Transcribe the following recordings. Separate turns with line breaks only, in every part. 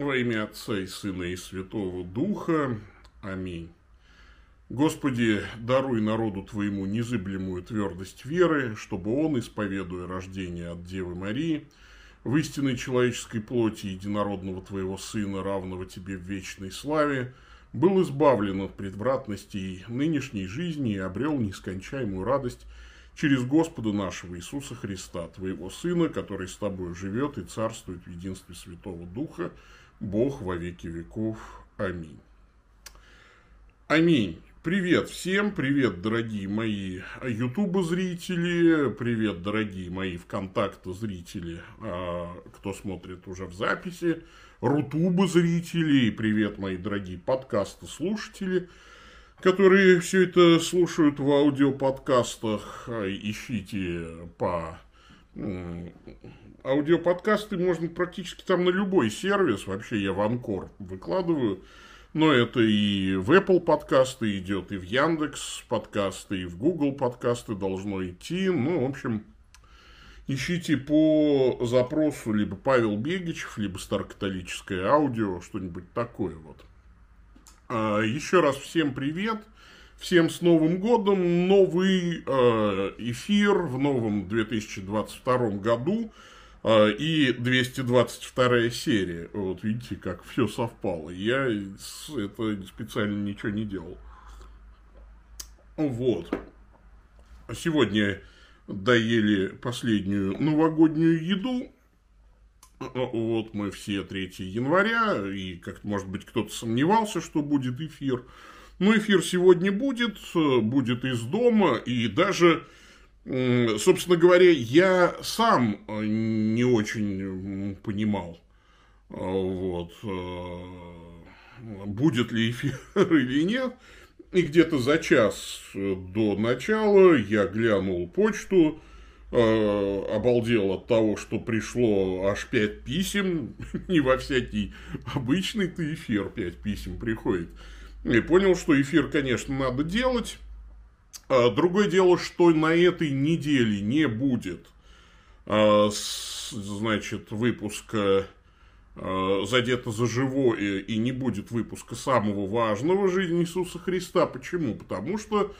Во имя Отца и Сына и Святого Духа. Аминь. Господи, даруй народу Твоему незыблемую твердость веры, чтобы он, исповедуя рождение от Девы Марии, в истинной человеческой плоти единородного Твоего Сына, равного Тебе в вечной славе, был избавлен от предвратностей нынешней жизни и обрел нескончаемую радость через Господа нашего Иисуса Христа, Твоего Сына, который с Тобой живет и царствует в единстве Святого Духа, Бог во веки веков. Аминь. Аминь. Привет всем, привет, дорогие мои ютуба зрители, привет, дорогие мои ВКонтакте зрители, а, кто смотрит уже в записи, рутуба зрители, привет, мои дорогие подкасты слушатели, которые все это слушают в аудиоподкастах, ищите по аудиоподкасты можно практически там на любой сервис. Вообще я в Анкор выкладываю. Но это и в Apple подкасты идет, и в Яндекс подкасты, и в Google подкасты должно идти. Ну, в общем, ищите по запросу либо Павел Бегичев, либо старокатолическое аудио, что-нибудь такое вот. А, еще раз всем привет. Всем с Новым годом! Новый э, эфир в новом 2022 году. А, и 222 серия. Вот видите, как все совпало. Я это специально ничего не делал. Вот. Сегодня доели последнюю новогоднюю еду. Вот мы все 3 января, и как может быть кто-то сомневался, что будет эфир. Но эфир сегодня будет, будет из дома, и даже собственно говоря, я сам э, не очень понимал, э, вот, э, будет ли эфир или нет. И где-то за час до начала я глянул почту, обалдел от того, что пришло аж пять писем, не во всякий обычный-то эфир пять писем приходит. И понял, что эфир, конечно, надо делать, а, другое дело, что на этой неделе не будет, а, значит, выпуска а, задето за живое и не будет выпуска самого важного жизни Иисуса Христа. Почему? Потому что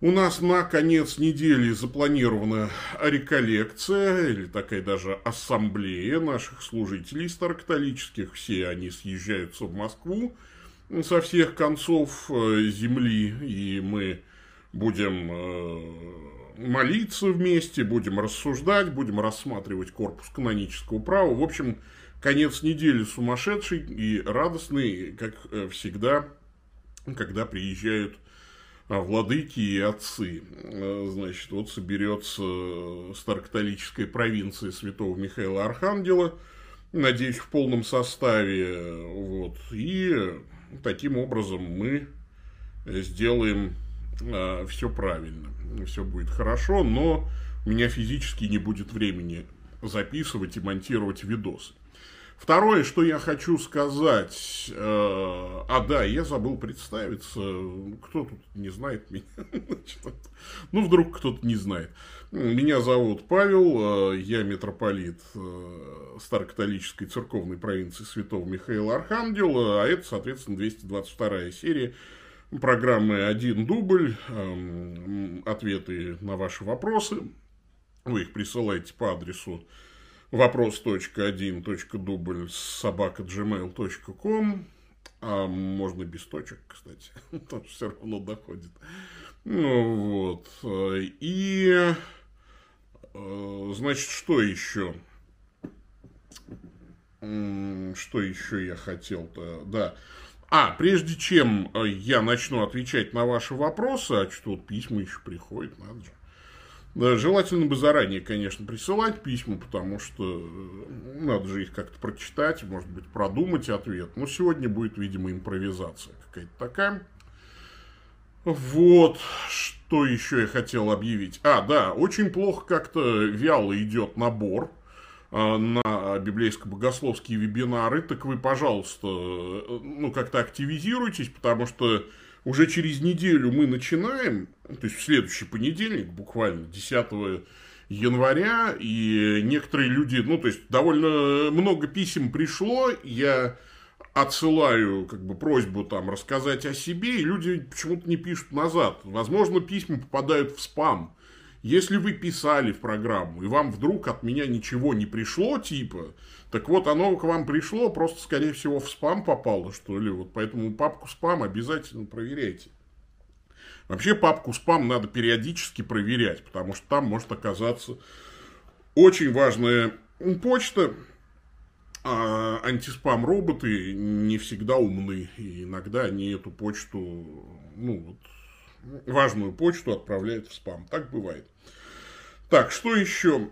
у нас на конец недели запланирована реколлекция, или такая даже ассамблея наших служителей старокатолических. Все они съезжаются в Москву со всех концов э, земли, и мы будем э, молиться вместе, будем рассуждать, будем рассматривать корпус канонического права. В общем, конец недели сумасшедший и радостный, как э, всегда, когда приезжают э, владыки и отцы. Значит, вот соберется старокатолическая провинция святого Михаила Архангела, надеюсь, в полном составе. Вот, и таким образом мы сделаем э, все правильно, все будет хорошо, но у меня физически не будет времени записывать и монтировать видосы. Второе, что я хочу сказать, э, а да, я забыл представиться, кто тут не знает меня, ну вдруг кто-то не знает. Меня зовут Павел, э, я митрополит э, Старокатолической церковной провинции Святого Михаила Архангела, а это, соответственно, 222 серия программы «Один дубль», эм, ответы на ваши вопросы. Вы их присылаете по адресу вопрос.1.дубль собака gmail.com а можно без точек, кстати, тоже все равно доходит. Ну вот. И э, значит, что еще? Что еще я хотел-то? Да. А, прежде чем э, я начну отвечать на ваши вопросы, а что вот письма еще приходят, надо же. Да, желательно бы заранее, конечно, присылать письма, потому что э, надо же их как-то прочитать, может быть, продумать ответ. Но сегодня будет, видимо, импровизация какая-то такая. Вот, что еще я хотел объявить. А, да, очень плохо как-то вяло идет набор а, на библейско-богословские вебинары, так вы, пожалуйста, ну, как-то активизируйтесь, потому что уже через неделю мы начинаем, то есть в следующий понедельник, буквально 10 января, и некоторые люди, ну, то есть, довольно много писем пришло, я отсылаю как бы просьбу там рассказать о себе, и люди почему-то не пишут назад. Возможно, письма попадают в спам. Если вы писали в программу, и вам вдруг от меня ничего не пришло, типа, так вот, оно к вам пришло, просто, скорее всего, в спам попало, что ли. Вот поэтому папку спам обязательно проверяйте. Вообще, папку спам надо периодически проверять, потому что там может оказаться очень важная почта. А антиспам-роботы не всегда умны. И иногда они эту почту, ну, вот, важную почту отправляют в спам. Так бывает. Так, что еще?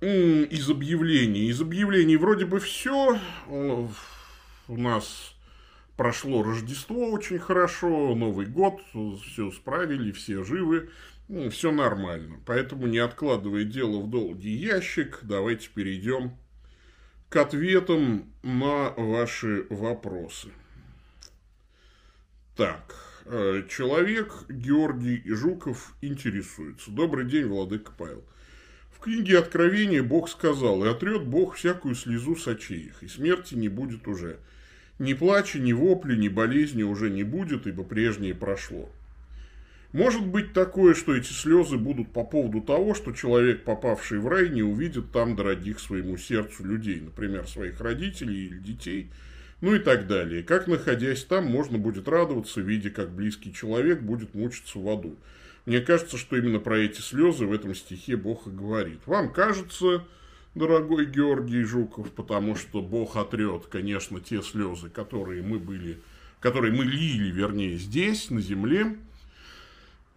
Из объявлений. Из объявлений вроде бы все. У нас прошло Рождество очень хорошо, Новый год, все справили, все живы, все нормально. Поэтому, не откладывая дело в долгий ящик, давайте перейдем к ответам на ваши вопросы. Так, человек Георгий Жуков интересуется. Добрый день, Владыка Павел. В книге Откровения Бог сказал, и отрет Бог всякую слезу с очей их, и смерти не будет уже. Ни плача, ни вопли, ни болезни уже не будет, ибо прежнее прошло. Может быть такое, что эти слезы будут по поводу того, что человек, попавший в рай, не увидит там дорогих своему сердцу людей, например, своих родителей или детей – ну и так далее. Как, находясь там, можно будет радоваться, видя, как близкий человек будет мучиться в аду. Мне кажется, что именно про эти слезы в этом стихе Бог и говорит. Вам кажется, дорогой Георгий Жуков, потому что Бог отрет, конечно, те слезы, которые мы были, которые мы лили, вернее, здесь, на земле.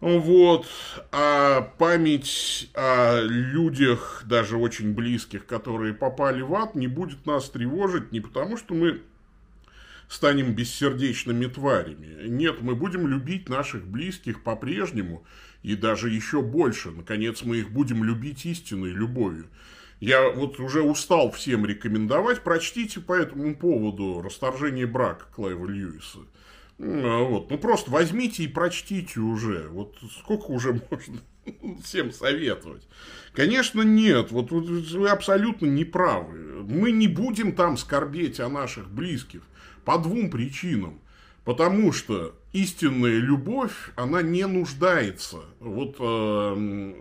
Вот. А память о людях, даже очень близких, которые попали в ад, не будет нас тревожить не потому, что мы станем бессердечными тварями. Нет, мы будем любить наших близких по-прежнему и даже еще больше. Наконец, мы их будем любить истинной любовью. Я вот уже устал всем рекомендовать. Прочтите по этому поводу «Расторжение брака» Клайва Льюиса. Ну, вот. ну, просто возьмите и прочтите уже. Вот сколько уже можно всем советовать? Конечно, нет. Вот вы абсолютно не правы. Мы не будем там скорбеть о наших близких. По двум причинам. Потому что истинная любовь, она не нуждается. Вот э,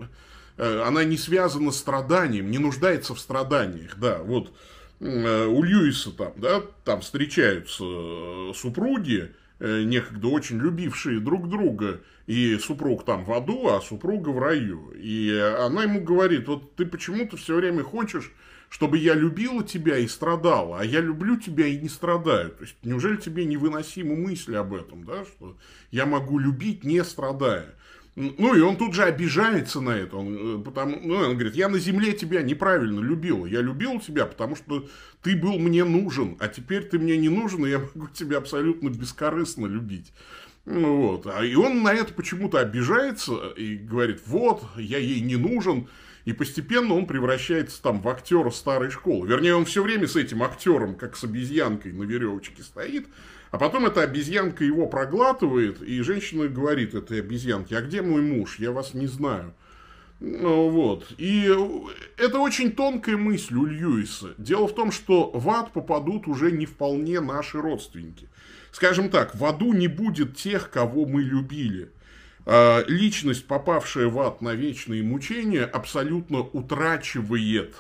э, она не связана с страданием, не нуждается в страданиях. Да, вот э, у Льюиса там, да, там встречаются э, супруги, некогда очень любившие друг друга, и супруг там в аду, а супруга в раю. И она ему говорит, вот ты почему-то все время хочешь чтобы я любила тебя и страдала, а я люблю тебя и не страдаю. То есть, неужели тебе невыносима мысль об этом, да, что я могу любить, не страдая? Ну, и он тут же обижается на это. Он, э, потому, ну, он говорит, я на земле тебя неправильно любила. Я любил тебя, потому что ты был мне нужен, а теперь ты мне не нужен, и я могу тебя абсолютно бескорыстно любить. Ну, вот. А И он на это почему-то обижается и говорит, вот, я ей не нужен, и постепенно он превращается там в актера старой школы. Вернее, он все время с этим актером, как с обезьянкой на веревочке стоит. А потом эта обезьянка его проглатывает, и женщина говорит этой обезьянке, а где мой муж? Я вас не знаю. Ну, вот. И это очень тонкая мысль у Льюиса. Дело в том, что в ад попадут уже не вполне наши родственники. Скажем так, в аду не будет тех, кого мы любили. А, личность, попавшая в ад на вечные мучения, абсолютно утрачивает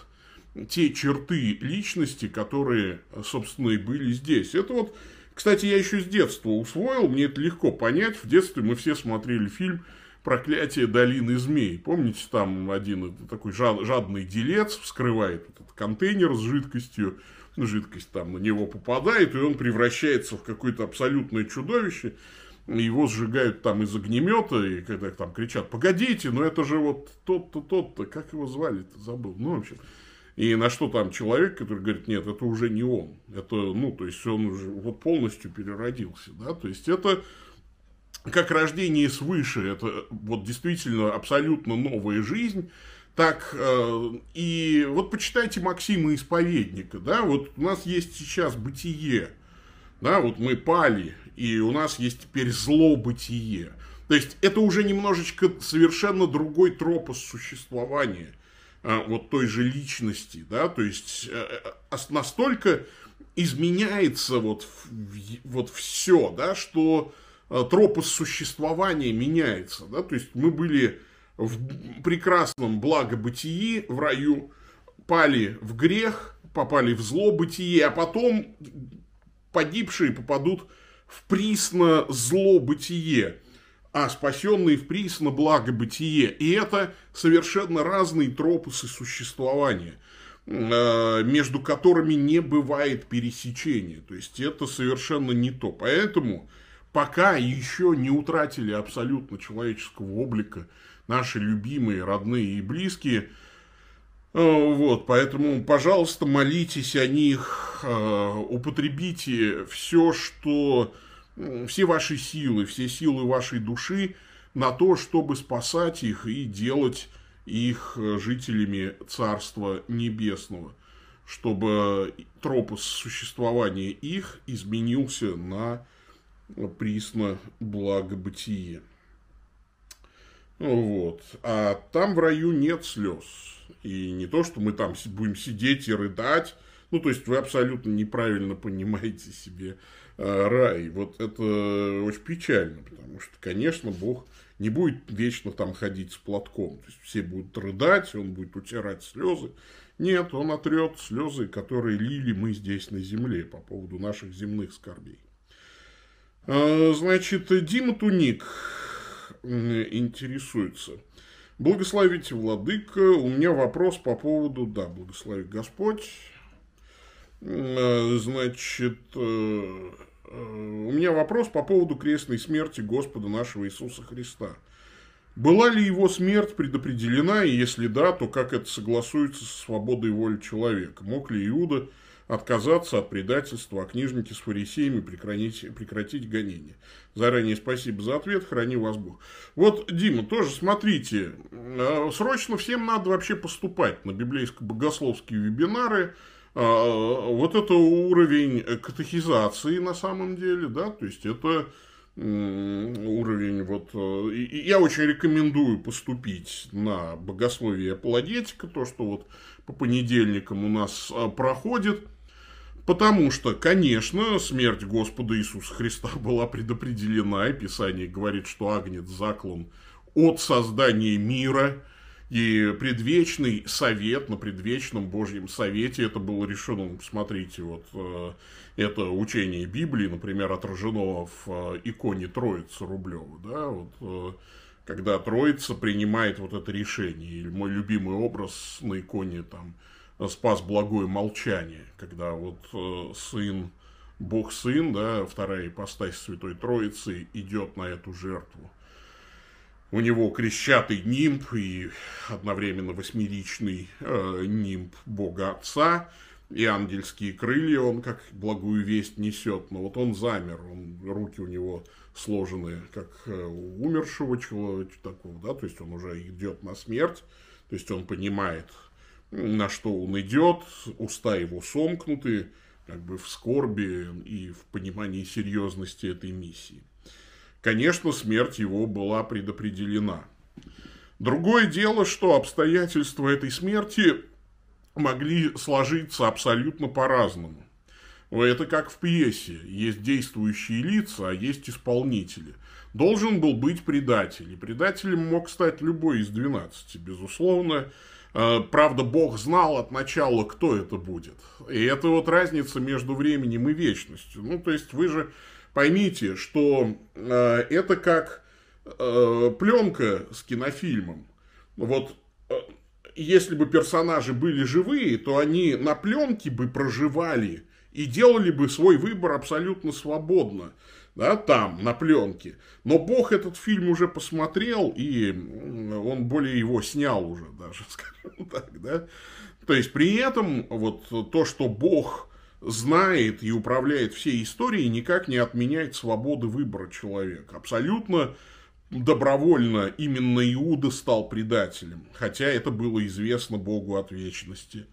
те черты личности, которые, собственно, и были здесь. Это вот, кстати, я еще с детства усвоил, мне это легко понять. В детстве мы все смотрели фильм «Проклятие долины змей». Помните, там один такой жадный делец вскрывает этот контейнер с жидкостью, ну, жидкость там на него попадает, и он превращается в какое-то абсолютное чудовище – его сжигают там из огнемета, и когда там кричат, погодите, но это же вот тот-то, тот-то, как его звали-то, забыл. Ну, в общем, и на что там человек, который говорит, нет, это уже не он. Это, ну, то есть, он уже вот полностью переродился, да, то есть, это как рождение свыше, это вот действительно абсолютно новая жизнь, так, э, и вот почитайте Максима Исповедника, да, вот у нас есть сейчас бытие, да, вот мы пали, и у нас есть теперь зло бытие. То есть это уже немножечко совершенно другой тропос существования вот той же личности, да, то есть э, настолько изменяется вот, вот все, да, что э, тропос существования меняется, да, то есть мы были в прекрасном благобытии в раю, пали в грех, попали в зло бытие, а потом погибшие попадут в присно зло бытие, а спасенные в присно благо бытие. И это совершенно разные тропусы существования, э, между которыми не бывает пересечения. То есть это совершенно не то. Поэтому пока еще не утратили абсолютно человеческого облика наши любимые, родные и близкие – Э, вот, поэтому, пожалуйста, молитесь о них, э, употребите все, что, все ваши силы, все силы вашей души на то, чтобы спасать их и делать их жителями Царства Небесного, чтобы тропос существования их изменился на присно благобытие. Вот. А там в раю нет слез. И не то, что мы там будем сидеть и рыдать. Ну, то есть, вы абсолютно неправильно понимаете себе э, рай. Вот это очень печально, потому что, конечно, Бог не будет вечно там ходить с платком. То есть, все будут рыдать, он будет утирать слезы. Нет, он отрет слезы, которые лили мы здесь на земле по поводу наших земных скорбей. Э, значит, Дима Туник интересуется – Благословите, Владыка. У меня вопрос по поводу, да, благослови Господь. Э, значит, э, э, у меня вопрос по поводу крестной смерти Господа нашего Иисуса Христа. Была ли его смерть предопределена, и если да, то как это согласуется со свободой воли человека? Мог ли Иуда отказаться от предательства, а книжники с фарисеями прекратить, прекратить гонение. Заранее спасибо за ответ, храни вас Бог. Вот, Дима, тоже смотрите, срочно всем надо вообще поступать на библейско-богословские вебинары, вот это уровень катехизации на самом деле, да, то есть это уровень, вот, э, я очень рекомендую поступить на богословие апологетика, то, что вот по понедельникам у нас проходит, Потому что, конечно, смерть Господа Иисуса Христа была предопределена, и Писание говорит, что Агнец заклан от создания мира, и предвечный совет, на предвечном Божьем совете это было решено, смотрите, вот э, это учение Библии, например, отражено в э, иконе Троицы Рублева, да, вот, э, когда Троица принимает вот это решение, или мой любимый образ на иконе там, спас благое молчание, когда вот сын, Бог сын, да, вторая ипостась Святой Троицы идет на эту жертву. У него крещатый нимб и одновременно восьмеричный э, нимб Бога Отца, и ангельские крылья он как благую весть несет, но вот он замер, он, руки у него сложены, как э, у умершего человека такого, да, то есть он уже идет на смерть, то есть он понимает, на что он идет, уста его сомкнуты, как бы в скорби и в понимании серьезности этой миссии. Конечно, смерть его была предопределена. Другое дело, что обстоятельства этой смерти могли сложиться абсолютно по-разному. Это как в пьесе. Есть действующие лица, а есть исполнители. Должен был быть предатель. И предателем мог стать любой из 12, безусловно. Э, правда, Бог знал от начала, кто это будет. И это вот разница между временем и вечностью. Ну, то есть, вы же поймите, что э, это как э, пленка с кинофильмом. Вот если бы персонажи были живые, то они на пленке бы проживали и делали бы свой выбор абсолютно свободно да, там, на пленке. Но Бог этот фильм уже посмотрел, и он более его снял уже даже, скажем так, да. То есть, при этом, вот то, что Бог знает и управляет всей историей, никак не отменяет свободы выбора человека. Абсолютно добровольно именно Иуда стал предателем, хотя это было известно Богу от вечности.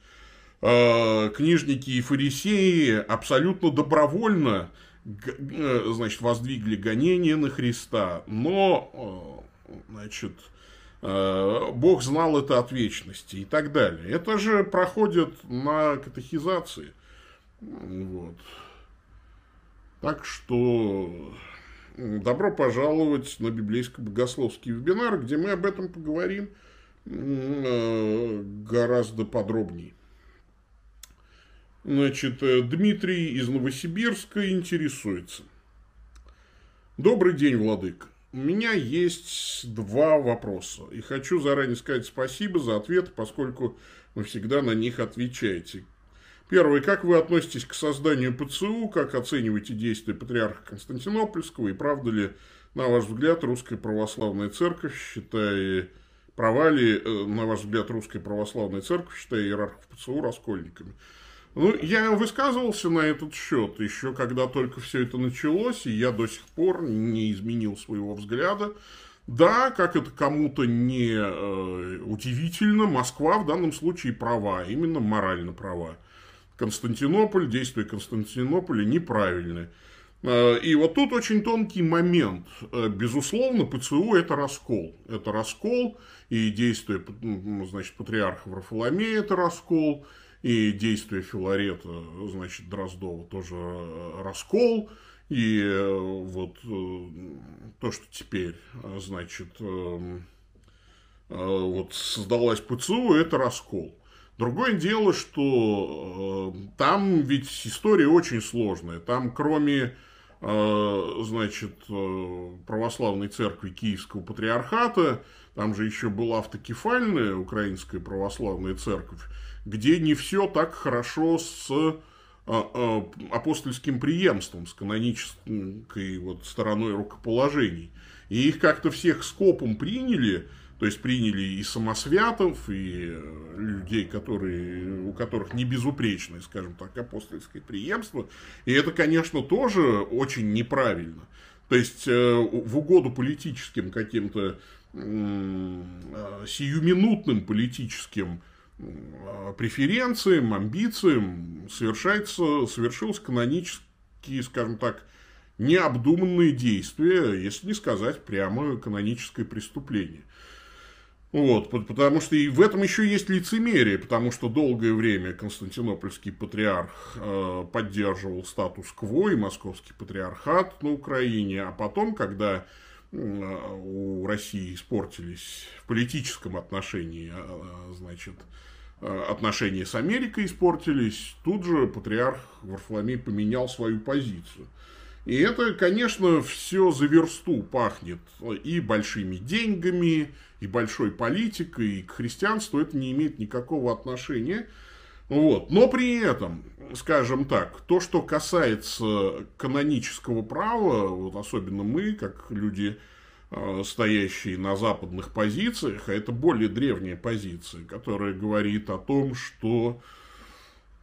А, книжники и фарисеи абсолютно добровольно значит, воздвигли гонение на Христа, но, значит, Бог знал это от вечности и так далее. Это же проходит на катехизации. Вот. Так что добро пожаловать на библейско-богословский вебинар, где мы об этом поговорим гораздо подробнее. Значит, э, Дмитрий из Новосибирска интересуется. Добрый день, Владык. У меня есть два вопроса. И хочу заранее сказать спасибо за ответы, поскольку вы всегда на них отвечаете. Первый. Как вы относитесь к созданию ПЦУ? Как оцениваете действия патриарха Константинопольского? И правда ли, на ваш взгляд, Русская Православная Церковь, считая провали, э, на ваш взгляд, Русская Православная Церковь, считая иерархов ПЦУ раскольниками? Ну, я высказывался на этот счет еще, когда только все это началось, и я до сих пор не изменил своего взгляда. Да, как это кому-то не э, удивительно, Москва в данном случае права, именно морально права. Константинополь, действия Константинополя неправильны. Э, и вот тут очень тонкий момент. Э, безусловно, ПЦУ – это раскол. Это раскол, и действия значит, патриарха Варфоломея – это раскол, и действия Филарета, значит, Дроздова тоже э, раскол. И вот то, что теперь, значит, вот создалась ПЦУ, это раскол. Другое дело, что э, там ведь история очень сложная. Там кроме э, значит, э, православной церкви Киевского патриархата, там же еще была автокефальная украинская православная церковь, где не все так хорошо с э, э, апостольским преемством, с канонической вот стороной рукоположений. И их как-то всех скопом приняли, то есть приняли и самосвятов, и э, людей, которые, у которых не безупречное, скажем так, апостольское преемство. И это, конечно, тоже очень неправильно. То есть э, в угоду политическим каким-то э, сиюминутным политическим преференциям, амбициям совершается, совершилось канонические, скажем так, необдуманные действия, если не сказать прямо каноническое преступление. Вот, потому что и в этом еще есть лицемерие, потому что долгое время Константинопольский патриарх э, поддерживал статус-кво и московский патриархат на Украине, а потом, когда э, у России испортились в политическом отношении, э, значит, э, отношения с Америкой испортились, тут же патриарх Варфоломей поменял свою позицию. И это, конечно, все за версту пахнет и большими деньгами, и большой политикой, и к христианству это не имеет никакого отношения. Вот. Но при этом, скажем так, то, что касается канонического права, вот особенно мы, как люди, э, стоящие на западных позициях, а это более древняя позиция, которая говорит о том, что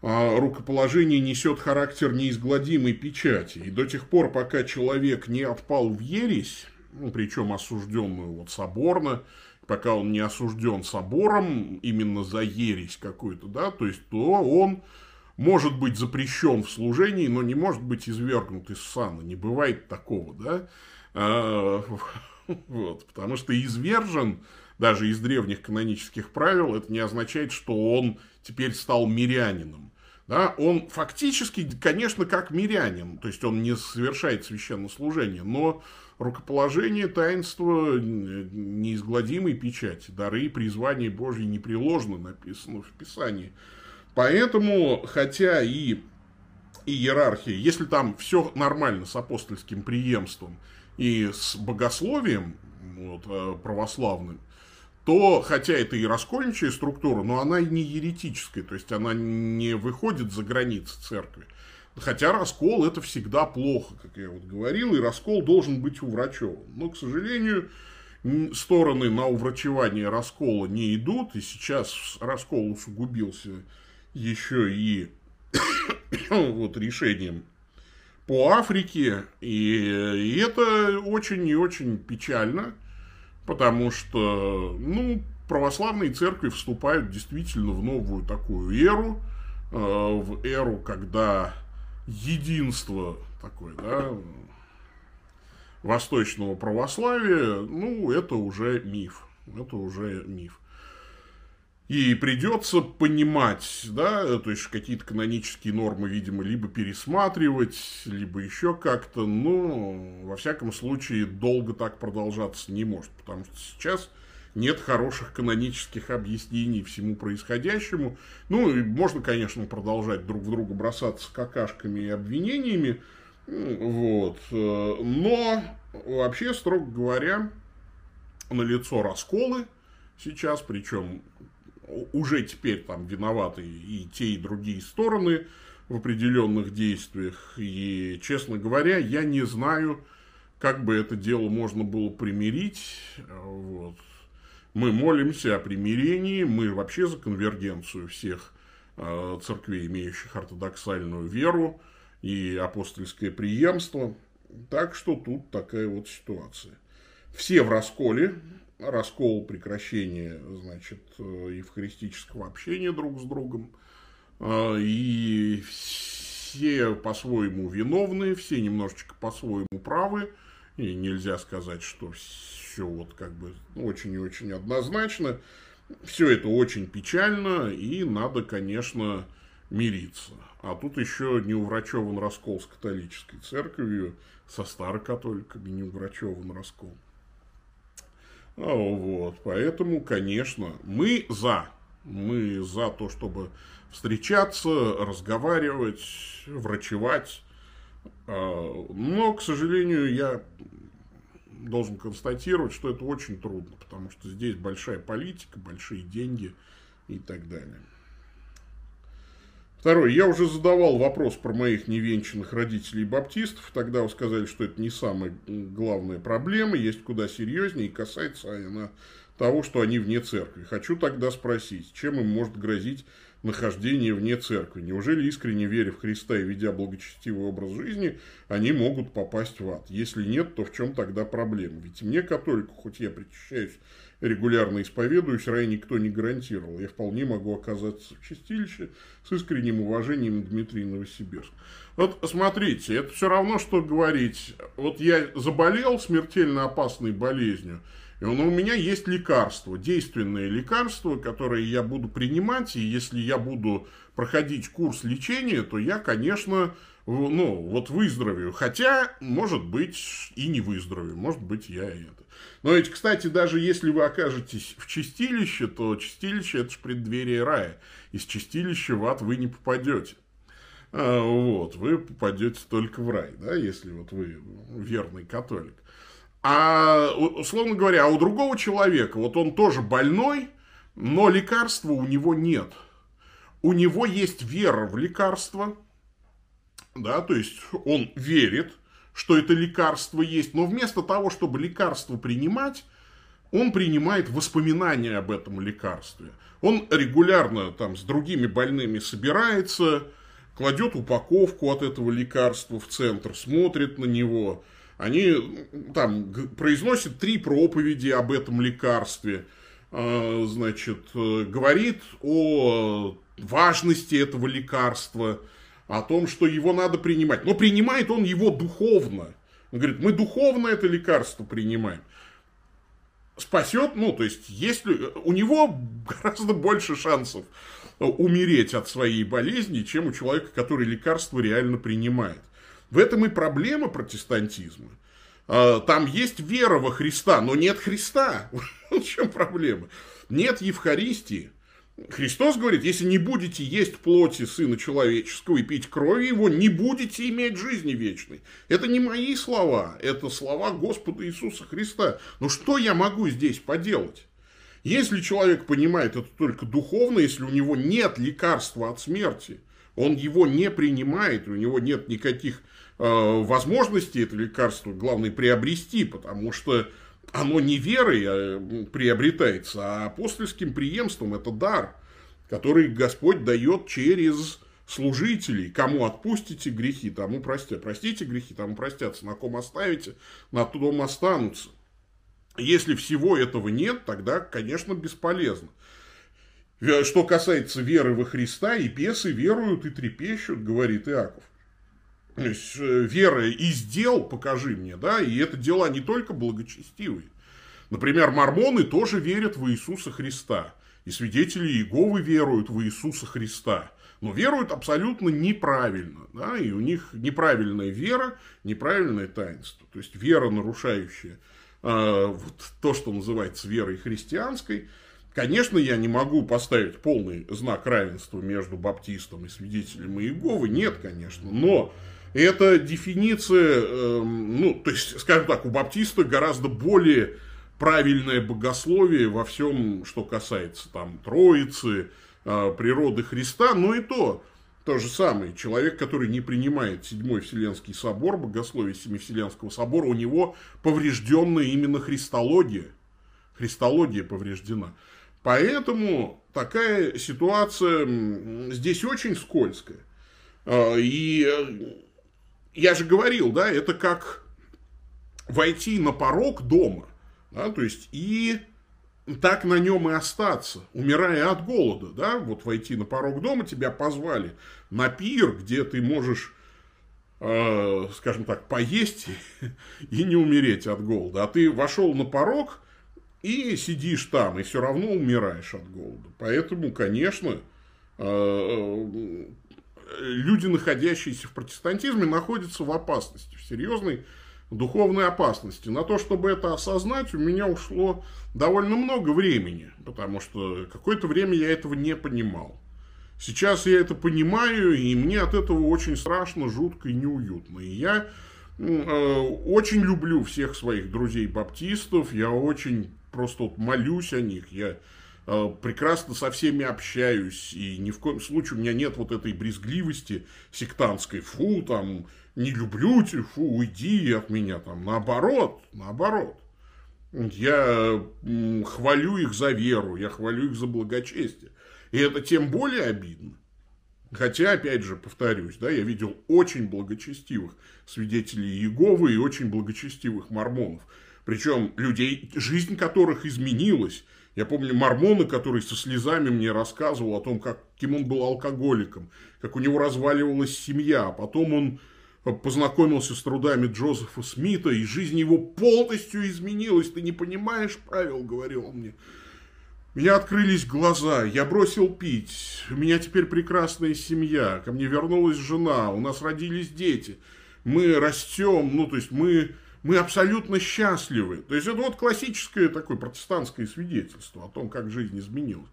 рукоположение несет характер неизгладимой печати. И до тех пор, пока человек не отпал в ересь, ну, причем осужденную вот соборно, пока он не осужден собором именно за ересь какую-то, да, то есть, то он может быть запрещен в служении, но не может быть извергнут из сана. Не бывает такого, да. А, вот, потому что извержен даже из древних канонических правил, это не означает, что он теперь стал мирянином. Да, он фактически, конечно, как мирянин, то есть он не совершает священнослужение, но рукоположение таинства неизгладимой печати, дары и призвания Божьи непреложно написано в Писании. Поэтому, хотя и иерархия, если там все нормально с апостольским преемством и с богословием вот, э, православным, то, хотя это и раскольничая структура, но она не еретическая, то есть она не выходит за границы церкви. Хотя раскол это всегда плохо, как я вот говорил, и раскол должен быть уврачеван. Но, к сожалению, стороны на уврачевание раскола не идут, и сейчас раскол усугубился еще и вот решением по Африке, и, и это очень и очень печально, Потому что, ну, православные церкви вступают действительно в новую такую эру, э, в эру, когда единство такое, да, восточного православия, ну, это уже миф. Это уже миф. И придется понимать, да, то есть какие-то канонические нормы, видимо, либо пересматривать, либо еще как-то, но, во всяком случае, долго так продолжаться не может, потому что сейчас нет хороших канонических объяснений всему происходящему. Ну, и можно, конечно, продолжать друг в друга бросаться какашками и обвинениями, вот, но вообще, строго говоря, на лицо расколы сейчас, причем уже теперь там виноваты и те, и другие стороны в определенных действиях. И, честно говоря, я не знаю, как бы это дело можно было примирить. Вот. Мы молимся о примирении, мы вообще за конвергенцию всех э, церквей, имеющих ортодоксальную веру и апостольское преемство. Так что тут такая вот ситуация. Все в расколе, раскол прекращения, значит, э, евхаристического общения друг с другом. Э, и все по-своему виновны, все немножечко по-своему правы. И нельзя сказать, что все вот как бы очень и очень однозначно. Все это очень печально, и надо, конечно, мириться. А тут еще не уврачеван раскол с католической церковью, со старокатоликами не уврачеван раскол. А, вот, поэтому, конечно, мы за. Мы за то, чтобы встречаться, разговаривать, врачевать. А, но, к сожалению, я должен констатировать, что это очень трудно, потому что здесь большая политика, большие деньги и так далее. Второе. Я уже задавал вопрос про моих невенчанных родителей баптистов. Тогда вы сказали, что это не самая главная проблема. Есть куда серьезнее. И касается она того, что они вне церкви. Хочу тогда спросить, чем им может грозить нахождение вне церкви? Неужели искренне веря в Христа и ведя благочестивый образ жизни, они могут попасть в ад? Если нет, то в чем тогда проблема? Ведь мне, католику, хоть я причащаюсь регулярно исповедуюсь, рай никто не гарантировал. Я вполне могу оказаться в чистилище с искренним уважением Дмитрия Новосибирск. Вот смотрите, это все равно, что говорить, вот я заболел смертельно опасной болезнью, и у меня есть лекарство, действенное лекарство, которое я буду принимать, и если я буду проходить курс лечения, то я, конечно, ну, вот выздоровею. Хотя, может быть, и не выздоровею, может быть, я и это. Но ведь, кстати, даже если вы окажетесь в чистилище, то чистилище – это же преддверие рая. Из чистилища в ад вы не попадете. А, вот, вы попадете только в рай, да, если вот вы верный католик. А, условно говоря, а у другого человека, вот он тоже больной, но лекарства у него нет. У него есть вера в лекарство, да, то есть он верит, что это лекарство есть, но вместо того, чтобы лекарство принимать, он принимает воспоминания об этом лекарстве. Он регулярно там с другими больными собирается, кладет упаковку от этого лекарства в центр, смотрит на него. Они там произносят три проповеди об этом лекарстве, а, значит, говорит о важности этого лекарства – о том, что его надо принимать. Но принимает он его духовно. Он говорит, мы духовно это лекарство принимаем. Спасет, ну, то есть, если у него гораздо больше шансов умереть от своей болезни, чем у человека, который лекарство реально принимает. В этом и проблема протестантизма. А, там есть вера во Христа, но нет Христа. В чем проблема? Нет Евхаристии. Христос говорит, если не будете есть плоти Сына Человеческого и пить крови Его, не будете иметь жизни вечной. Это не мои слова, это слова Господа Иисуса Христа. Но что я могу здесь поделать? Если человек понимает это только духовно, если у него нет лекарства от смерти, он его не принимает, у него нет никаких э, возможностей это лекарство, главное, приобрести, потому что оно не верой а, приобретается, а апостольским преемством. Это дар, который Господь дает через служителей. Кому отпустите грехи, тому простят. Простите грехи, тому простятся. На ком оставите, на том останутся. Если всего этого нет, тогда, конечно, бесполезно. Что касается веры во Христа, и бесы веруют и трепещут, говорит Иаков. Есть, э, вера из дел покажи мне, да, и это дела не только благочестивые. Например, мормоны тоже верят в Иисуса Христа. И свидетели Иеговы веруют в Иисуса Христа. Но веруют абсолютно неправильно. Да? И у них неправильная вера, неправильное таинство. То есть вера, нарушающая э, вот то, что называется верой христианской. Конечно, я не могу поставить полный знак равенства между баптистом и свидетелем Иеговы. Нет, конечно. Но эта дефиниция, э, ну, то есть, скажем так, у баптиста гораздо более правильное богословие во всем, что касается там Троицы, э, природы Христа, но и то, то же самое. Человек, который не принимает Седьмой Вселенский собор, богословие Семивселенского собора, у него поврежденная именно христология. Христология повреждена. Поэтому такая ситуация здесь очень скользкая. Э, и э, я же говорил, да, это как войти на порог дома, да, то есть и так на нем и остаться, умирая от голода, да, вот войти на порог дома, тебя позвали на пир, где ты можешь, э, скажем так, поесть и не умереть от голода, а ты вошел на порог и сидишь там, и все равно умираешь от голода. Поэтому, конечно, э, люди, находящиеся в протестантизме, находятся в опасности, в серьезной духовной опасности. На то, чтобы это осознать, у меня ушло довольно много времени, потому что какое-то время я этого не понимал. Сейчас я это понимаю, и мне от этого очень страшно, жутко и неуютно. И я э, очень люблю всех своих друзей-баптистов, я очень просто вот молюсь о них, я прекрасно со всеми общаюсь, и ни в коем случае у меня нет вот этой брезгливости сектантской, фу, там, не люблю тебя, фу, уйди от меня, там, наоборот, наоборот. Я хвалю их за веру, я хвалю их за благочестие. И это тем более обидно. Хотя, опять же, повторюсь, да, я видел очень благочестивых свидетелей Иеговы и очень благочестивых мормонов. Причем людей, жизнь которых изменилась, я помню Мормона, который со слезами мне рассказывал о том, как, каким он был алкоголиком, как у него разваливалась семья. А потом он познакомился с трудами Джозефа Смита, и жизнь его полностью изменилась. Ты не понимаешь правил, говорил он мне. Меня открылись глаза, я бросил пить, у меня теперь прекрасная семья, ко мне вернулась жена, у нас родились дети, мы растем, ну, то есть мы мы абсолютно счастливы. То есть это вот классическое такое протестантское свидетельство о том, как жизнь изменилась.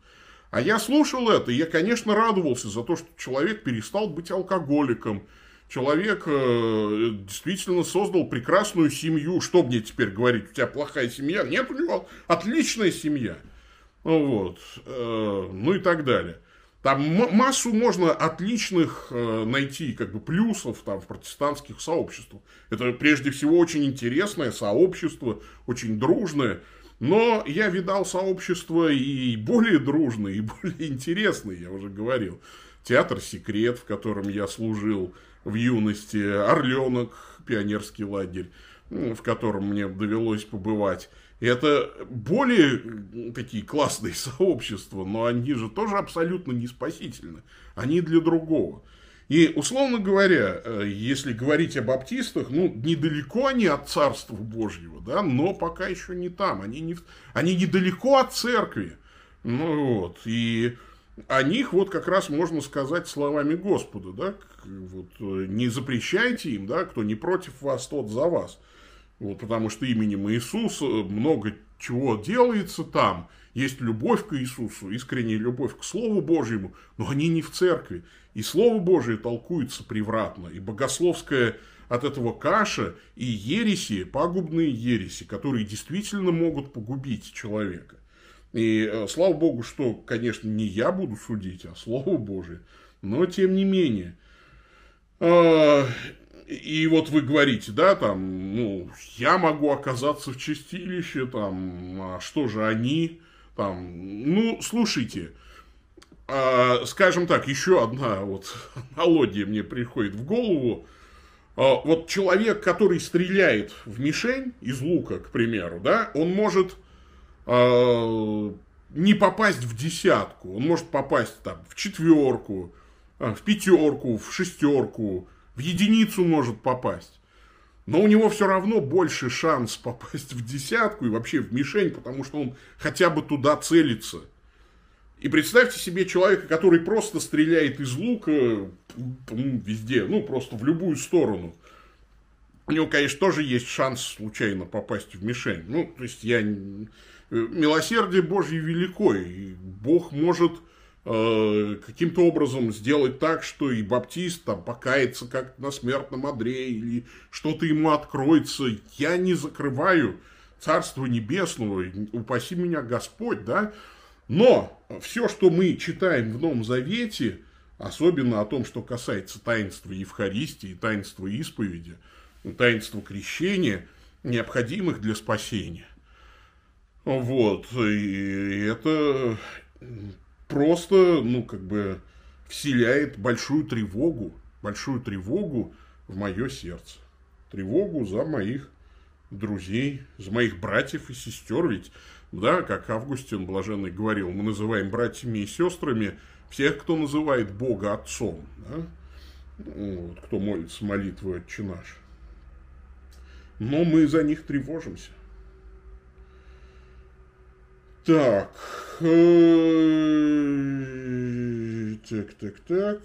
А я слушал это, и я, конечно, радовался за то, что человек перестал быть алкоголиком. Человек э, действительно создал прекрасную семью. Что мне теперь говорить, у тебя плохая семья? Нет, у него отличная семья. Вот. Э, ну и так далее. Там массу можно отличных э, найти как бы плюсов там, в протестантских сообществах. Это прежде всего очень интересное сообщество, очень дружное. Но я видал сообщество и более дружное, и более интересное, я уже говорил. Театр «Секрет», в котором я служил в юности, «Орленок», пионерский лагерь, в котором мне довелось побывать. Это более такие классные сообщества, но они же тоже абсолютно не спасительны. Они для другого. И, условно говоря, э, если говорить о баптистах, ну, недалеко они от Царства Божьего, да, но пока еще не там. Они, не, они недалеко от церкви. Ну, вот, и о них вот как раз можно сказать словами Господа, да, вот, э, не запрещайте им, да, кто не против вас, тот за вас. Вот, потому что именем Иисуса много чего делается там. Есть любовь к Иисусу, искренняя любовь к Слову Божьему, но они не в церкви. И Слово Божие толкуется превратно. И богословская от этого каша и ереси, пагубные ереси, которые действительно могут погубить человека. И э, слава Богу, что, конечно, не я буду судить, а Слово Божие. Но тем не менее. И вот вы говорите, да, там, ну, я могу оказаться в чистилище, там, а что же они, там, ну, слушайте, а, скажем так, еще одна вот аналогия мне приходит в голову. А, вот человек, который стреляет в мишень из лука, к примеру, да, он может а, не попасть в десятку, он может попасть там в четверку, в пятерку, в шестерку, в единицу может попасть. Но у него все равно больше шанс попасть в десятку и вообще в мишень, потому что он хотя бы туда целится. И представьте себе человека, который просто стреляет из лука ну, везде, ну, просто в любую сторону. У него, конечно, тоже есть шанс случайно попасть в мишень. Ну, то есть, я... Милосердие Божье велико, и Бог может Э, каким-то образом сделать так, что и баптист там покается как на смертном одре, или что-то ему откроется. Я не закрываю Царство Небесного, упаси меня Господь, да. Но все, что мы читаем в Новом Завете, особенно о том, что касается таинства Евхаристии, таинства исповеди, таинства крещения, необходимых для спасения. Вот, и это просто, ну, как бы вселяет большую тревогу, большую тревогу в мое сердце. Тревогу за моих друзей, за моих братьев и сестер. Ведь, да, как Августин Блаженный говорил, мы называем братьями и сестрами всех, кто называет Бога Отцом. Да? Вот, кто молится молитвой «Отче наш». Но мы за них тревожимся. Так. Э, так, так, так.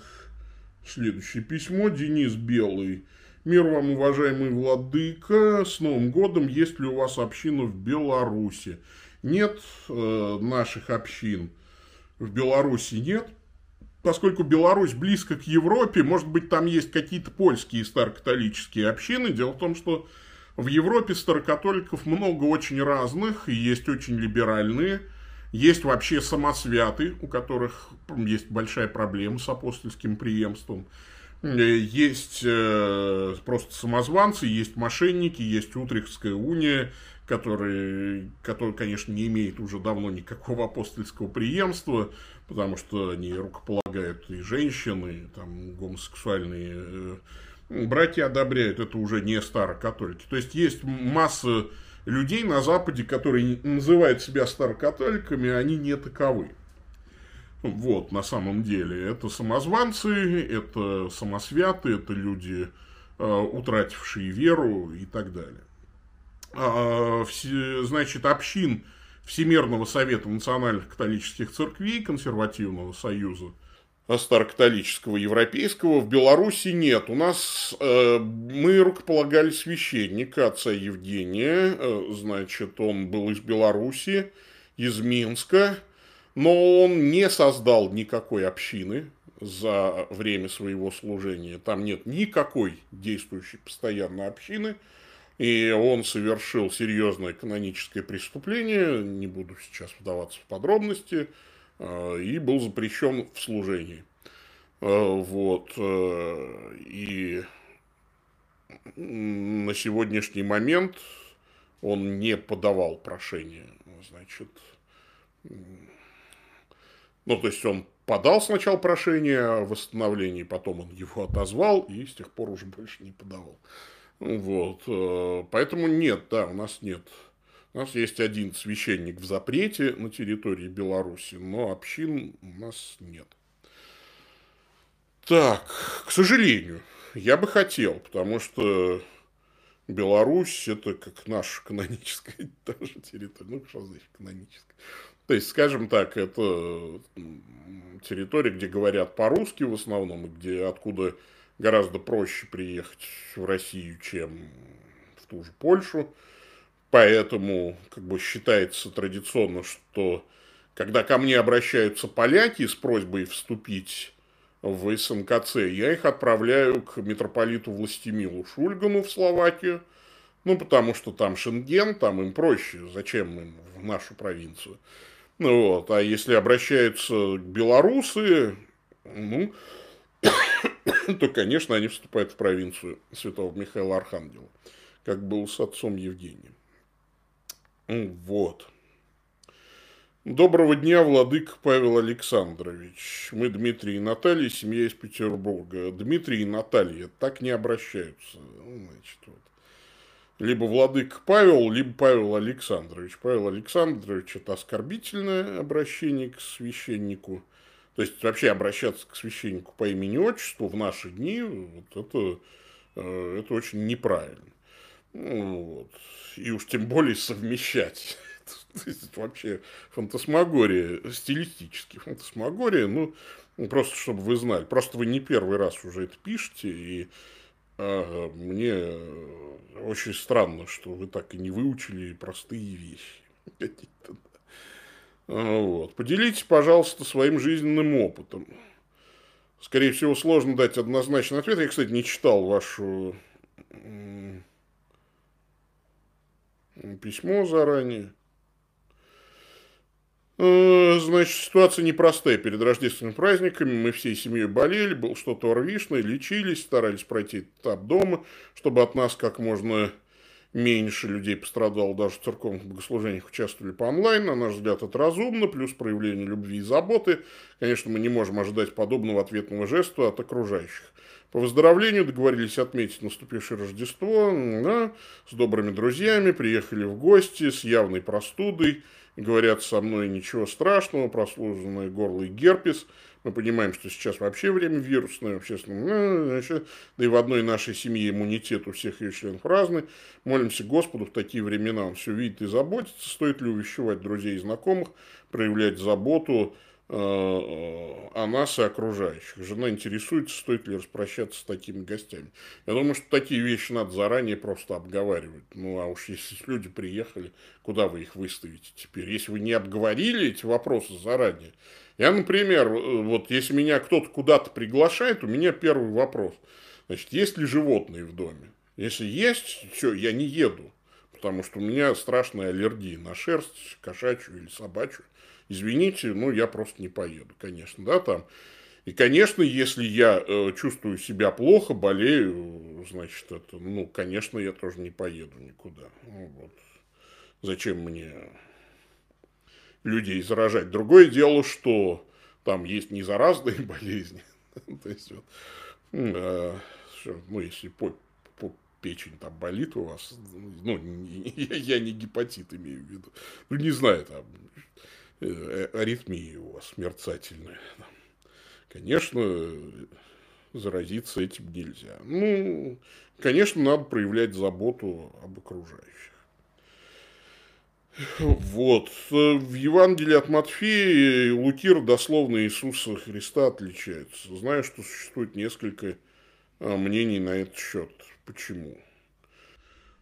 Следующее письмо. Денис Белый. Мир вам, уважаемый владыка. С Новым годом. Есть ли у вас община в Беларуси? Нет э, наших общин. В Беларуси нет. Поскольку Беларусь близко к Европе, может быть, там есть какие-то польские старокатолические общины. Дело в том, что в Европе старокатоликов много очень разных, есть очень либеральные, есть вообще самосвяты, у которых есть большая проблема с апостольским преемством. Э, есть э, просто самозванцы, есть мошенники, есть Утрехтская уния, которые, которые, конечно, не имеет уже давно никакого апостольского преемства, потому что они рукополагают и женщины, и там гомосексуальные э, братья одобряют, это уже не старокатолики. То есть есть масса людей на Западе, которые называют себя старокатоликами, они не таковы. Вот, на самом деле, это самозванцы, это самосвяты, это люди, э, утратившие веру и так далее. А, значит, общин Всемирного Совета Национальных Католических Церквей, Консервативного Союза – старокатолического европейского в Беларуси нет. У нас э, мы рукополагали священника отца Евгения, э, значит, он был из Беларуси, из Минска, но он не создал никакой общины за время своего служения. Там нет никакой действующей постоянной общины, и он совершил серьезное каноническое преступление, не буду сейчас вдаваться в подробности, и был запрещен в служении. Э, вот. Э, и на сегодняшний момент он не подавал прошение. Значит, ну, то есть он подал сначала прошение о восстановлении, потом он его отозвал и с тех пор уже больше не подавал. Вот. Поэтому нет, да, у нас нет у нас есть один священник в запрете на территории Беларуси, но общин у нас нет. Так, к сожалению, я бы хотел, потому что Беларусь это как наша каноническая тоже территория. Ну, что значит каноническая? То есть, скажем так, это территория, где говорят по-русски в основном, где откуда гораздо проще приехать в Россию, чем в ту же Польшу. Поэтому как бы считается традиционно, что когда ко мне обращаются поляки с просьбой вступить в СНКЦ, я их отправляю к митрополиту Властимилу Шульгану в Словакию, ну, потому что там Шенген, там им проще, зачем им в нашу провинцию. Ну, вот. А если обращаются белорусы, ну, то, конечно, они вступают в провинцию святого Михаила Архангела, как был с отцом Евгением. Вот. Доброго дня, владык Павел Александрович. Мы Дмитрий и Наталья, семья из Петербурга. Дмитрий и Наталья так не обращаются. Ну, значит, вот. Либо владык Павел, либо Павел Александрович. Павел Александрович – это оскорбительное обращение к священнику. То есть вообще обращаться к священнику по имени-отчеству в наши дни, вот это, э, это очень неправильно. Ну, вот. И уж тем более совмещать. То есть вообще фантасмагория, стилистически фантасмагория, ну, просто чтобы вы знали. Просто вы не первый раз уже это пишете, и э, мне очень странно, что вы так и не выучили простые вещи. Вот. Поделитесь, пожалуйста, своим жизненным опытом. Скорее всего, сложно дать однозначный ответ. Я, кстати, не читал вашу письмо заранее. Э, значит, ситуация непростая. Перед рождественскими праздниками мы всей семьей болели, был что-то орвишное, лечились, старались пройти этап дома, чтобы от нас как можно меньше людей пострадало, даже в церковных богослужениях участвовали по онлайн. На наш взгляд, это разумно, плюс проявление любви и заботы. Конечно, мы не можем ожидать подобного ответного жеста от окружающих. По выздоровлению договорились отметить наступившее Рождество да, с добрыми друзьями, приехали в гости с явной простудой, говорят со мной ничего страшного, прослуженное горло и герпес – мы понимаем, что сейчас вообще время вирусное, общественное, ну, да и в одной нашей семье иммунитет у всех ее членов разный. Молимся Господу в такие времена, он все видит и заботится. Стоит ли увещевать друзей и знакомых, проявлять заботу о нас и окружающих. Жена интересуется, стоит ли распрощаться с такими гостями. Я думаю, что такие вещи надо заранее просто обговаривать. Ну, а уж если люди приехали, куда вы их выставите теперь? Если вы не обговорили эти вопросы заранее, я, например, э, вот если меня кто-то куда-то приглашает, у меня первый вопрос. Значит, есть ли животные в доме? Если есть, все, я не еду. Потому что у меня страшная аллергия на шерсть, кошачью или собачью. Извините, ну, я просто не поеду, конечно, да, там. И, конечно, если я э, чувствую себя плохо, болею, значит, это, ну, конечно, я тоже не поеду никуда. Ну, вот. Зачем мне людей заражать. Другое дело, что там есть незаразные болезни. То есть, вот, э, ну, если по, по печень там болит у вас, ну, я, я не гепатит имею в виду, ну, не знаю, там, аритмии у вас мерцательные. Конечно, заразиться этим нельзя. Ну, конечно, надо проявлять заботу об окружающих. Вот. В Евангелии от Матфея Лукир дословно Иисуса Христа отличается. Знаю, что существует несколько а, мнений на этот счет. Почему?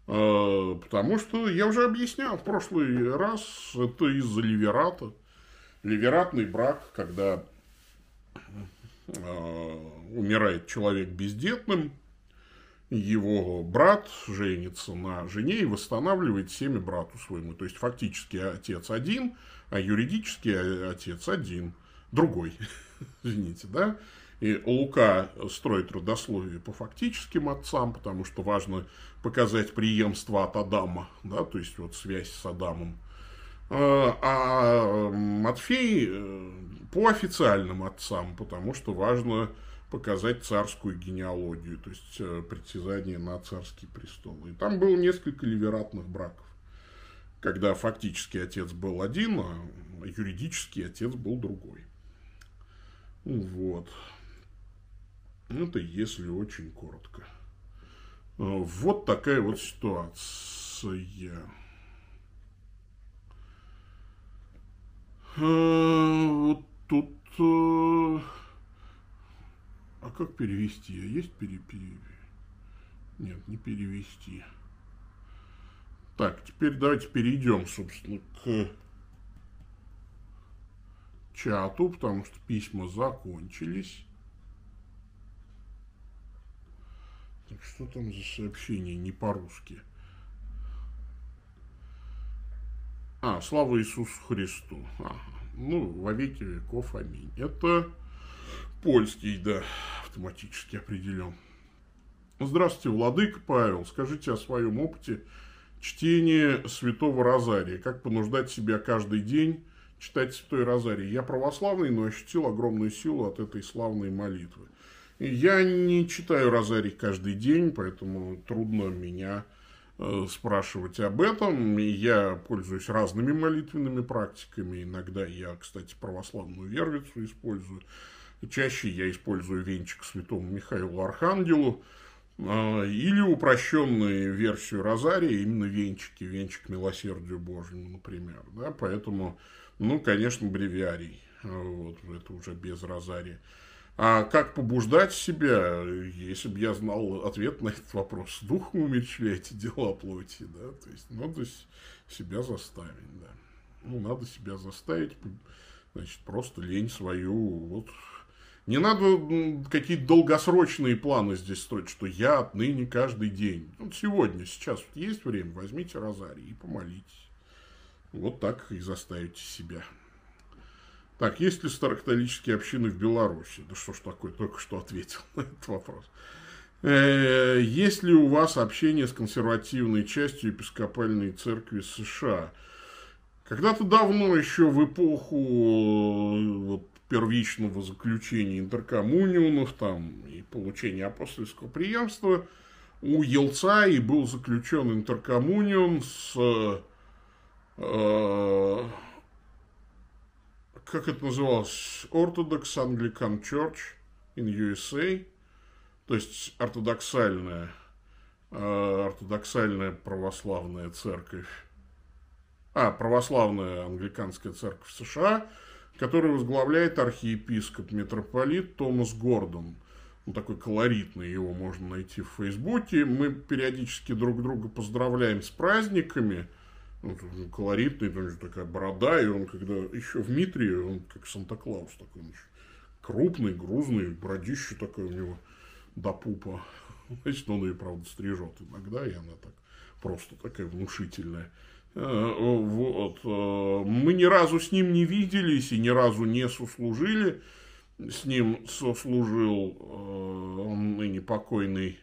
А, потому что я уже объяснял в прошлый раз, это из-за ливерата. Ливератный брак, когда а, умирает человек бездетным, его брат женится на жене и восстанавливает семя брату своему. То есть, фактически отец один, а юридически отец один, другой. Извините, да? И Лука строит родословие по фактическим отцам, потому что важно показать преемство от Адама, да, то есть вот связь с Адамом. А, а Матфей э, по официальным отцам, потому что важно показать царскую генеалогию, то есть э, притязание на царский престол. И там было несколько ливератных браков, когда фактически отец был один, а юридически отец был другой. Вот. Это если очень коротко. Э, вот такая вот ситуация. Э, вот тут а как перевести? А есть пере... Нет, не перевести. Так, теперь давайте перейдем, собственно, к чату, потому что письма закончились. Так, что там за сообщение не по-русски? А, слава Иисусу Христу. Ага. Ну, во веки веков, аминь. Это Польский, да, автоматически определен. Здравствуйте, Владыка Павел. Скажите о своем опыте чтения Святого Розария. Как понуждать себя каждый день читать Святой Розарий. Я православный, но ощутил огромную силу от этой славной молитвы. Я не читаю Розарий каждый день, поэтому трудно меня э, спрашивать об этом. Я пользуюсь разными молитвенными практиками. Иногда я, кстати, православную вервицу использую. Чаще я использую венчик святому Михаилу Архангелу. А, или упрощенную версию Розария, именно венчики, венчик милосердию Божьему, например. Да? Поэтому, ну, конечно, бревиарий. Вот, это уже без Розария. А как побуждать себя, если бы я знал ответ на этот вопрос, духом умерщвляйте дела плоти, да, то есть надо себя заставить, да. Ну, надо себя заставить, значит, просто лень свою, вот, не надо какие-то долгосрочные планы здесь строить, что я отныне каждый день. Вот сегодня, сейчас вот есть время, возьмите розарий и помолитесь. Вот так и заставите себя. Так, есть ли старокатолические общины в Беларуси? Да что ж такое, только что ответил на этот вопрос. Э, есть ли у вас общение с консервативной частью епископальной церкви США? Когда-то давно, еще в эпоху вот, первичного заключения интеркоммуниумов там, и получения апостольского преемства, у Елца и был заключен интеркоммуниум с э, как это называлось, Orthodox Anglican Church in USA, то есть ортодоксальная, э, ортодоксальная православная церковь, а, православная англиканская церковь США, которую возглавляет архиепископ митрополит Томас Гордон. Он такой колоритный, его можно найти в Фейсбуке. Мы периодически друг друга поздравляем с праздниками – ну, колоритный, там такая борода, и он когда еще в Митрии, он как Санта-Клаус такой, он крупный, грузный, бородище такое у него до пупа. Значит, он ее, правда, стрижет иногда, и она так просто такая внушительная. Э, вот. Э, мы ни разу с ним не виделись и ни разу не сослужили. С ним сослужил э, он ныне покойный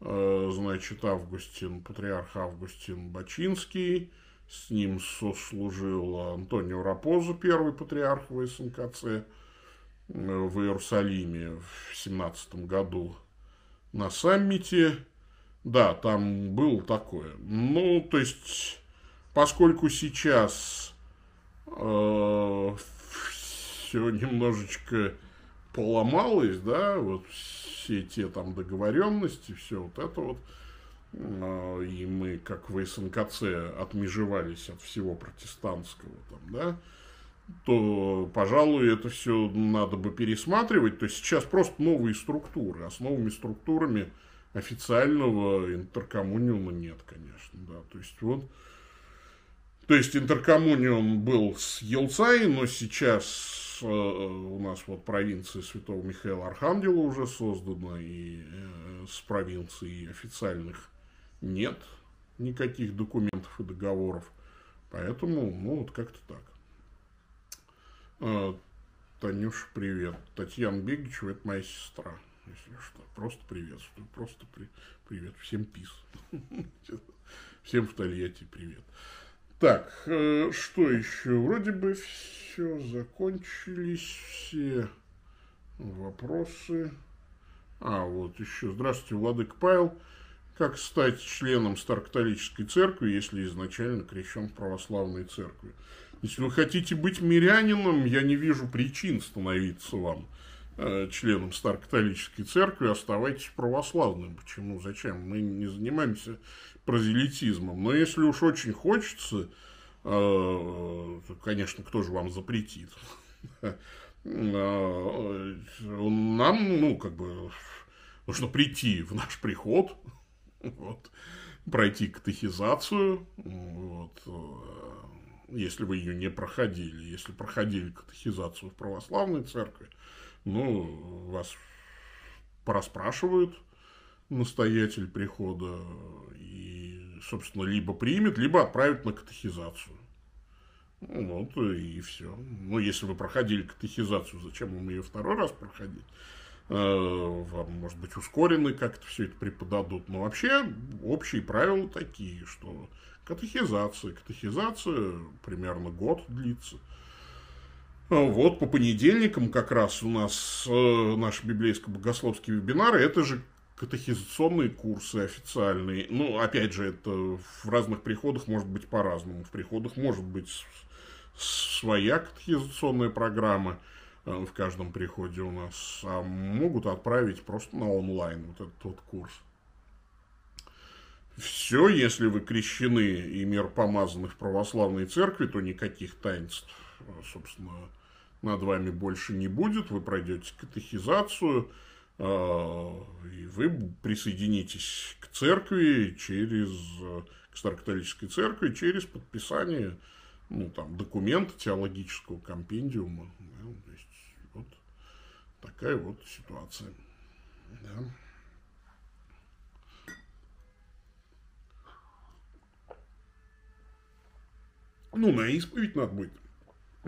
значит, Августин, патриарх Августин Бачинский, с ним сослужил Антонио Рапозо, первый патриарх ВСНКЦ э, в Иерусалиме в 17 году на саммите. Да, там было такое. Ну, то есть, поскольку сейчас э, все немножечко поломалось, да, вот все те там договоренности, все вот это вот, а, и мы, как в СНКЦ, отмежевались от всего протестантского там, да, то, пожалуй, это все надо бы пересматривать. То есть сейчас просто новые структуры, а с новыми структурами официального интеркоммуниума нет, конечно, да. То есть вот, то есть интеркоммуниум был с Елцай, но сейчас Э, у нас вот провинция Святого Михаила Архангела уже создана, и э, с провинцией официальных нет никаких документов и договоров. Поэтому, ну, вот как-то так. Э, Танюш, привет. Татьяна Бегичева, это моя сестра, если что. Просто приветствую, просто при... привет. Всем пис. Всем в Тольятти привет. Так, э, что еще? Вроде бы все, закончились все вопросы. А, вот еще. Здравствуйте, Владык Павел. Как стать членом Старокатолической церкви, если изначально крещен в православной церкви? Если вы хотите быть мирянином, я не вижу причин становиться вам членом Старокатолической церкви, оставайтесь православным. Почему? Зачем? Мы не занимаемся прозелитизмом. Но если уж очень хочется, э, конечно, кто же вам запретит? Э, нам, ну, как бы, нужно прийти в наш приход, вот, пройти катехизацию, вот, э, если вы ее не проходили. Если проходили катехизацию в православной церкви, ну, вас пораспрашивают настоятель прихода и, собственно, либо примет, либо отправит на катехизацию. Вот и все. Ну, если вы проходили катехизацию, зачем вам ее второй раз проходить? Э, вам, может быть, ускоренный как-то все это преподадут. Но вообще общие правила такие, что катехизация, катехизация примерно год длится. Вот по понедельникам как раз у нас э, наши библейско-богословские вебинары, это же катехизационные курсы официальные. Ну, опять же, это в разных приходах может быть по-разному. В приходах может быть своя катехизационная программа э, в каждом приходе у нас, а могут отправить просто на онлайн вот этот вот курс. Все, если вы крещены и мир помазаны в православной церкви, то никаких таинств, собственно, над вами больше не будет. Вы пройдете катехизацию, э, и вы присоединитесь к церкви через, к старокатолической церкви через подписание ну, там, документа теологического компендиума. Да, то есть, вот такая вот ситуация. Да. Ну, на исповедь надо будет.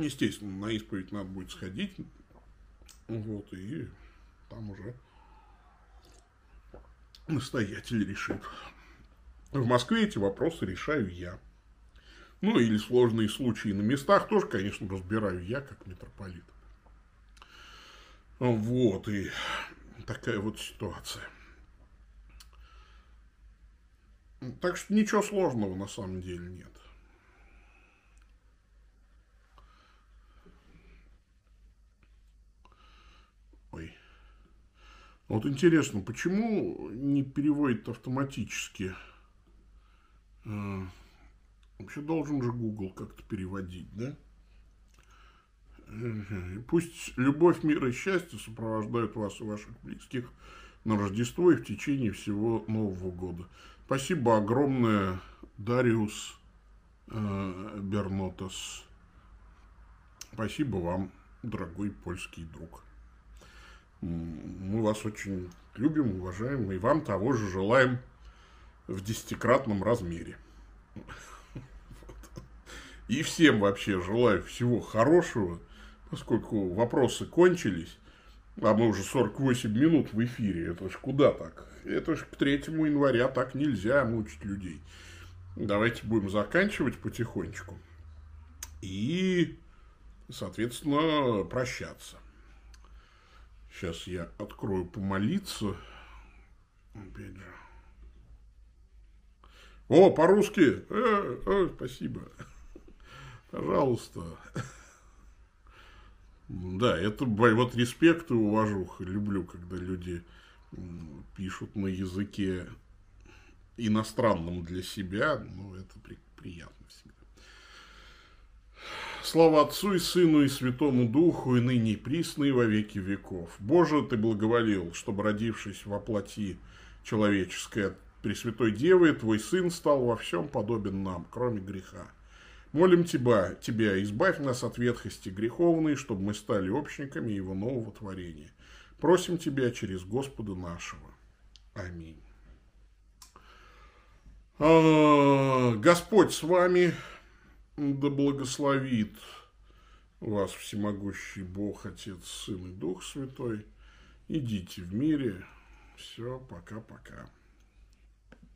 Естественно, на исповедь надо будет сходить. Вот, и там уже настоятель решит. В Москве эти вопросы решаю я. Ну, или сложные случаи на местах тоже, конечно, разбираю я, как митрополит. Вот, и такая вот ситуация. Так что ничего сложного на самом деле нет. Вот интересно, почему не переводит автоматически э, Вообще должен же Google как-то переводить, да? Пусть любовь, мир и счастье сопровождают вас и ваших близких на Рождество и в течение всего Нового года. Спасибо огромное, Дариус э, Бернотас. Спасибо вам, дорогой польский друг. Мы вас очень любим, уважаем, и вам того же желаем в десятикратном размере. И всем вообще желаю всего хорошего, поскольку вопросы кончились, а мы уже 48 минут в эфире, это ж куда так? Это ж к 3 января так нельзя мучить людей. Давайте будем заканчивать потихонечку. И, соответственно, прощаться. Сейчас я открою помолиться. Опять же. О, по-русски. Э, э, спасибо. Пожалуйста. Да, это вот респект и уважуха. Люблю, когда люди пишут на языке иностранном для себя. Ну, это при, приятно всегда. Слава Отцу и Сыну и Святому Духу, и ныне и присно, и во веки веков. Боже, Ты благоволил, чтобы, родившись во плоти человеческой Пресвятой Девы, Твой Сын стал во всем подобен нам, кроме греха Молим Тебя, Тебя, избавь нас от ветхости греховной, чтобы мы стали общниками Его нового творения. Просим Тебя через Господа нашего. Аминь. А, Господь с вами, да благословит вас всемогущий Бог, Отец, Сын и Дух Святой. Идите в мире. Все, пока-пока.